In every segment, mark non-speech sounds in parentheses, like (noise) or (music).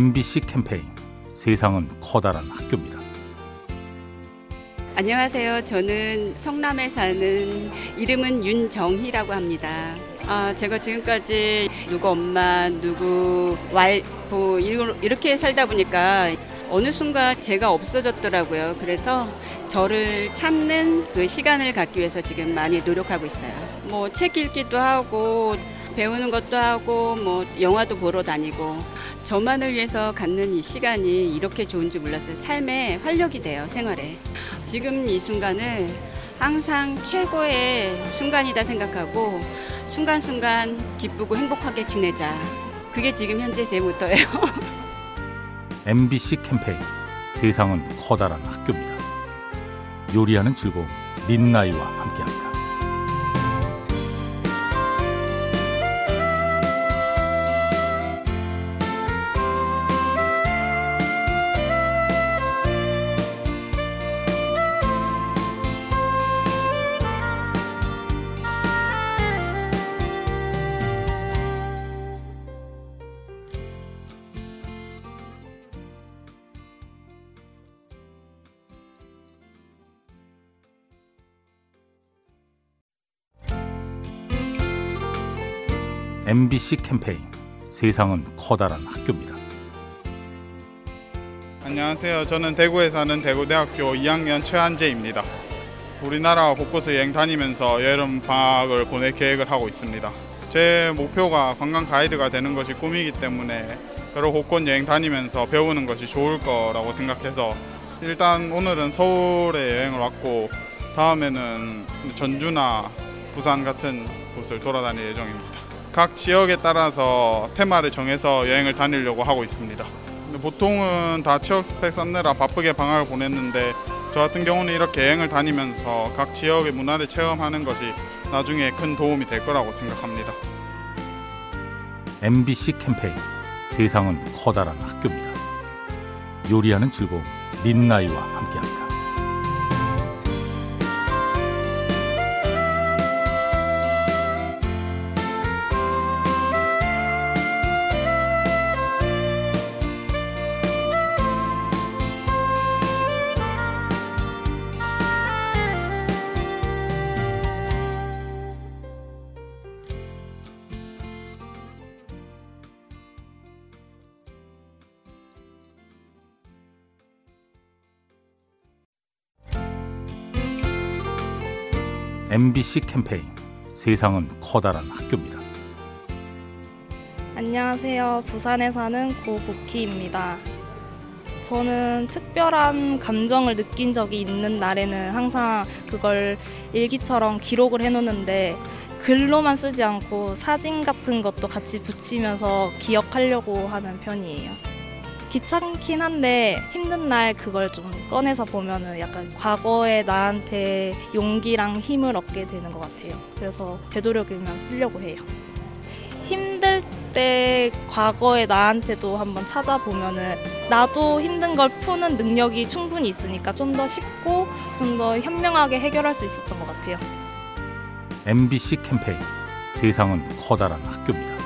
MBC 캠페인 세상은 커다란 학교입니다. 안녕하세요. 저는 성남에 사는 이름은 윤정희라고 합니다. 아, 제가 지금까지 누구 엄마, 누구 와이프 이렇게 살다 보니까 어느 순간 제가 없어졌더라고요. 그래서 저를 찾는 그 시간을 갖기 위해서 지금 많이 노력하고 있어요. 뭐 책 읽기도 하고 배우는 것도 하고 뭐 영화도 보러 다니고 저만을 위해서 갖는 이 시간이 이렇게 좋은 줄 몰랐어요. 삶의 활력이 돼요, 생활에. 지금 이 순간을 항상 최고의 순간이다 생각하고 순간순간 기쁘고 행복하게 지내자. 그게 지금 현재 제 모토예요. (laughs) MBC 캠페인 세상은 커다란 학교입니다. 요리하는 즐거움 민나이와 함께합니다. MBC 캠페인 세상은 커다란 학교입니다. 안녕하세요. 저는 대구에 사는 대구대학교 2학년 최한재입니다. 우리나라 곳곳을 여행 다니면서 여름 방학을 보낼 계획을 하고 있습니다. 제 목표가 관광 가이드가 되는 것이 꿈이기 때문에 여러 곳곳 여행 다니면서 배우는 것이 좋을 거라고 생각해서 일단 오늘은 서울에 여행을 왔고 다음에는 전주나 부산 같은 곳을 돌아다닐 예정입니다. 각 지역에 따라서 테마를 정해서 여행을 다니려고 하고 있습니다. 보통은 다 취업 스펙 쌓느라 바쁘게 방학을 보냈는데 저 같은 경우는 이렇게 여행을 다니면서 각 지역의 문화를 체험하는 것이 나중에 큰 도움이 될 거라고 생각합니다. MBC 캠페인 세상은 커다란 학교입니다. 요리하는 즐거움 민나이와 함께합니다. MBC 캠페인 세상은 커다란 학교입니다. 안녕하세요. 부산에 사는 고복희입니다. 저는 특별한 감정을 느낀 적이 있는 날에는 항상 그걸 일기처럼 기록을 해놓는데 글로만 쓰지 않고 사진 같은 것도 같이 붙이면서 기억하려고 하는 편이에요. 귀찮긴 한데 힘든 날 그걸 좀 꺼내서 보면은 약간 과거의 나한테 용기랑 힘을 얻게 되는 것 같아요. 그래서 되도록이면 쓰려고 해요. 힘들 때 과거의 나한테도 한번 찾아보면은 나도 힘든 걸 푸는 능력이 충분히 있으니까 좀 더 쉽고 좀 더 현명하게 해결할 수 있었던 것 같아요. MBC 캠페인 세상은 커다란 학교입니다.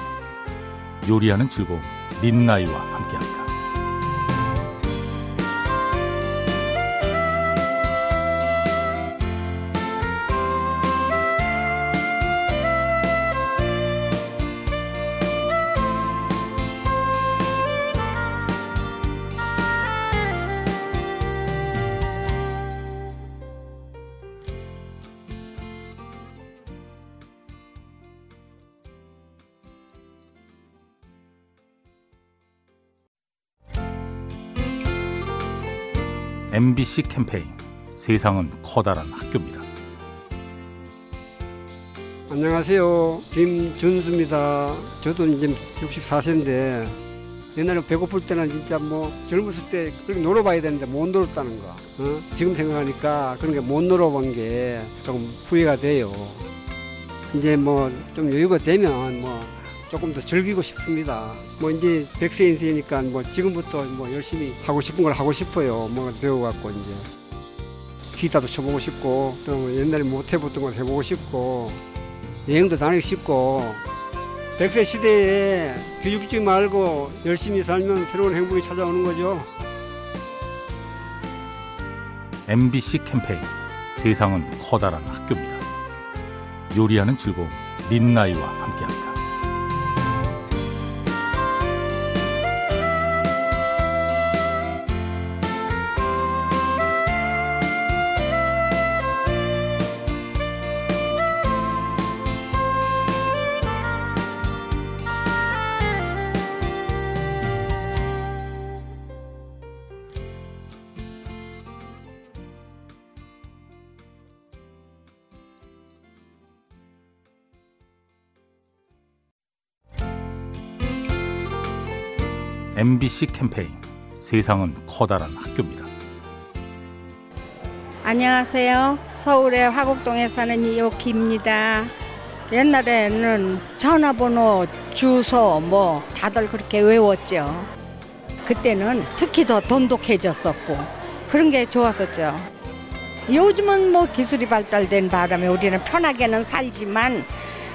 요리하는 즐거움 민나이와 함께합니다. MBC 캠페인 세상은 커다란 학교입니다. 안녕하세요. 김준수입니다. 저도 이제 64세인데 옛날에 배고플 때는 진짜 뭐 젊었을 때 그렇게 놀아봐야 되는데 못 놀았다는 거. 어? 지금 생각하니까 그런 게 못 놀아본 게 조금 후회가 돼요. 이제 뭐 좀 여유가 되면 뭐 조금 더 즐기고 싶습니다. 뭐 이제 백세 인생이니까 뭐 지금부터 뭐 열심히 하고 싶은 걸 하고 싶어요. 뭐 배워갖고 이제 기타도 쳐보고 싶고 또 옛날에 못 해봤던 걸 해보고 싶고 여행도 다니고 싶고 백세 시대에 기죽지 말고 열심히 살면 새로운 행복이 찾아오는 거죠. MBC 캠페인 세상은 커다란 학교입니다. 요리하는 즐거움 민나이와 함께합니다. MBC 캠페인 세상은 커다란 학교입니다. 안녕하세요. 서울의 화곡동에 사는 이옥희입니다. 옛날에는 전화번호, 주소 뭐 다들 그렇게 외웠죠. 그때는 특히 더 돈독해졌었고 그런 게 좋았었죠. 요즘은 뭐 기술이 발달된 바람에 우리는 편하게는 살지만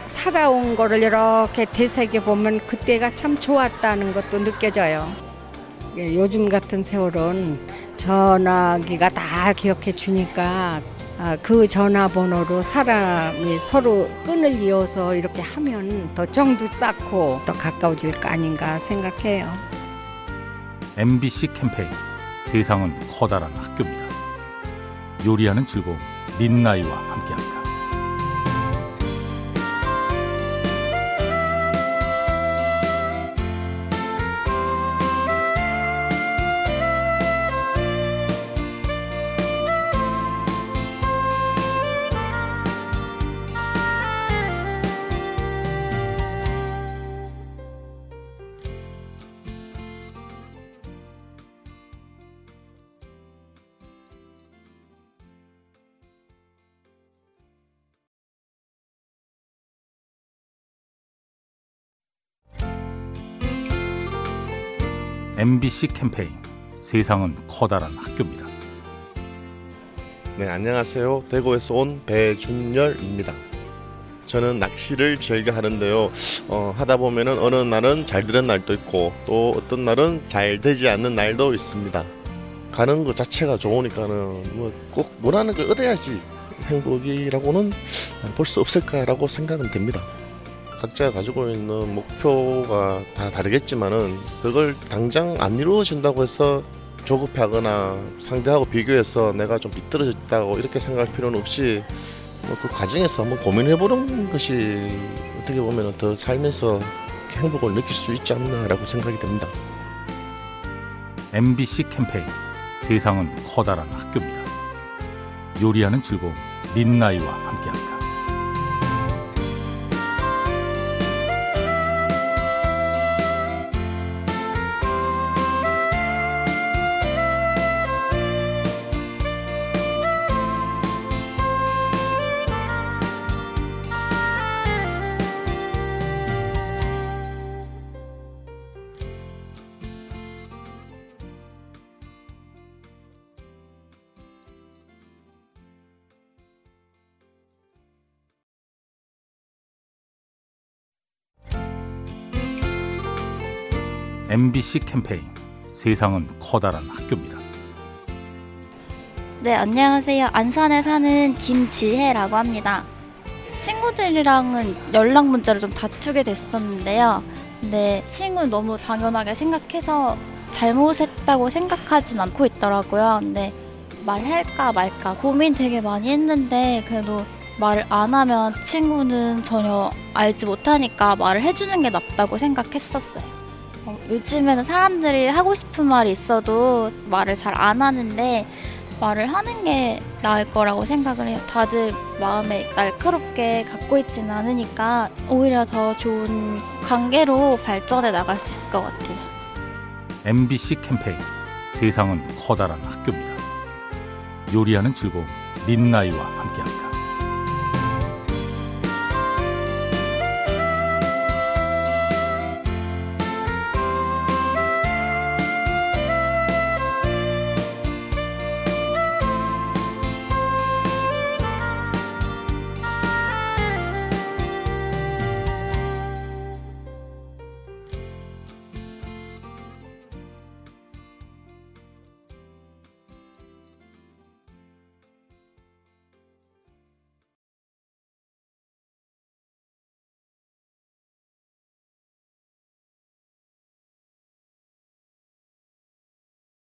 살아온 거를 이렇게 되새겨 보면 그때가 참 좋았다는 것도 느껴져요. 예, 요즘 같은 세월은 전화기가 다 기억해 주니까 아, 그 전화번호로 사람이 서로 끈을 이어서 이렇게 하면 더 정도 쌓고 더 가까워질 거 아닌가 생각해요. MBC 캠페인 세상은 커다란 학교입니다. 요리하는 즐거움 민나이와 함께합니다. MBC 캠페인 세상은 커다란 학교입니다. 네, 안녕하세요. 대구에서 온 배준열입니다. 저는 낚시를 즐겨 하는데요. 어, 하다 보면은 어느 날은 잘 되는 날도 있고 또 어떤 날은 잘 되지 않는 날도 있습니다. 가는 것 자체가 좋으니까는 뭐 꼭 원하는 걸 얻어야지 행복이라고는 볼 수 없을까라고 생각은 됩니다. 각자 가지고 있는 목표가 다 다르겠지만은 그걸 당장 안 이루어진다고 해서 조급해하거나 상대하고 비교해서 내가 좀 비뚤어졌다고 이렇게 생각할 필요는 없이 뭐 그 과정에서 한번 고민해보는 것이 어떻게 보면 더 살면서 행복을 느낄 수 있지 않나라고 생각이 됩니다. MBC 캠페인 세상은 커다란 학교입니다. 요리하는 즐거움 민나이와 함께합니다. MBC 캠페인 세상은 커다란 학교입니다. 네, 안녕하세요. 안산에 사는 김지혜라고 합니다. 친구들이랑은 연락 문자를 좀 다투게 됐었는데요. 근데 친구는 너무 당연하게 생각해서 잘못했다고 생각하진 않고 있더라고요. 근데 말할까 말까 고민 되게 많이 했는데 그래도 말을 안 하면 친구는 전혀 알지 못하니까 말을 해주는 게 낫다고 생각했었어요. 어, 요즘에는 사람들이 하고 싶은 말이 있어도 말을 잘 안 하는데 말을 하는 게 나을 거라고 생각을 해요. 다들 마음에 날카롭게 갖고 있지는 않으니까 오히려 더 좋은 관계로 발전해 나갈 수 있을 것 같아요. MBC 캠페인 세상은 커다란 학교입니다. 요리하는 즐거움 민나이와 함께합니다.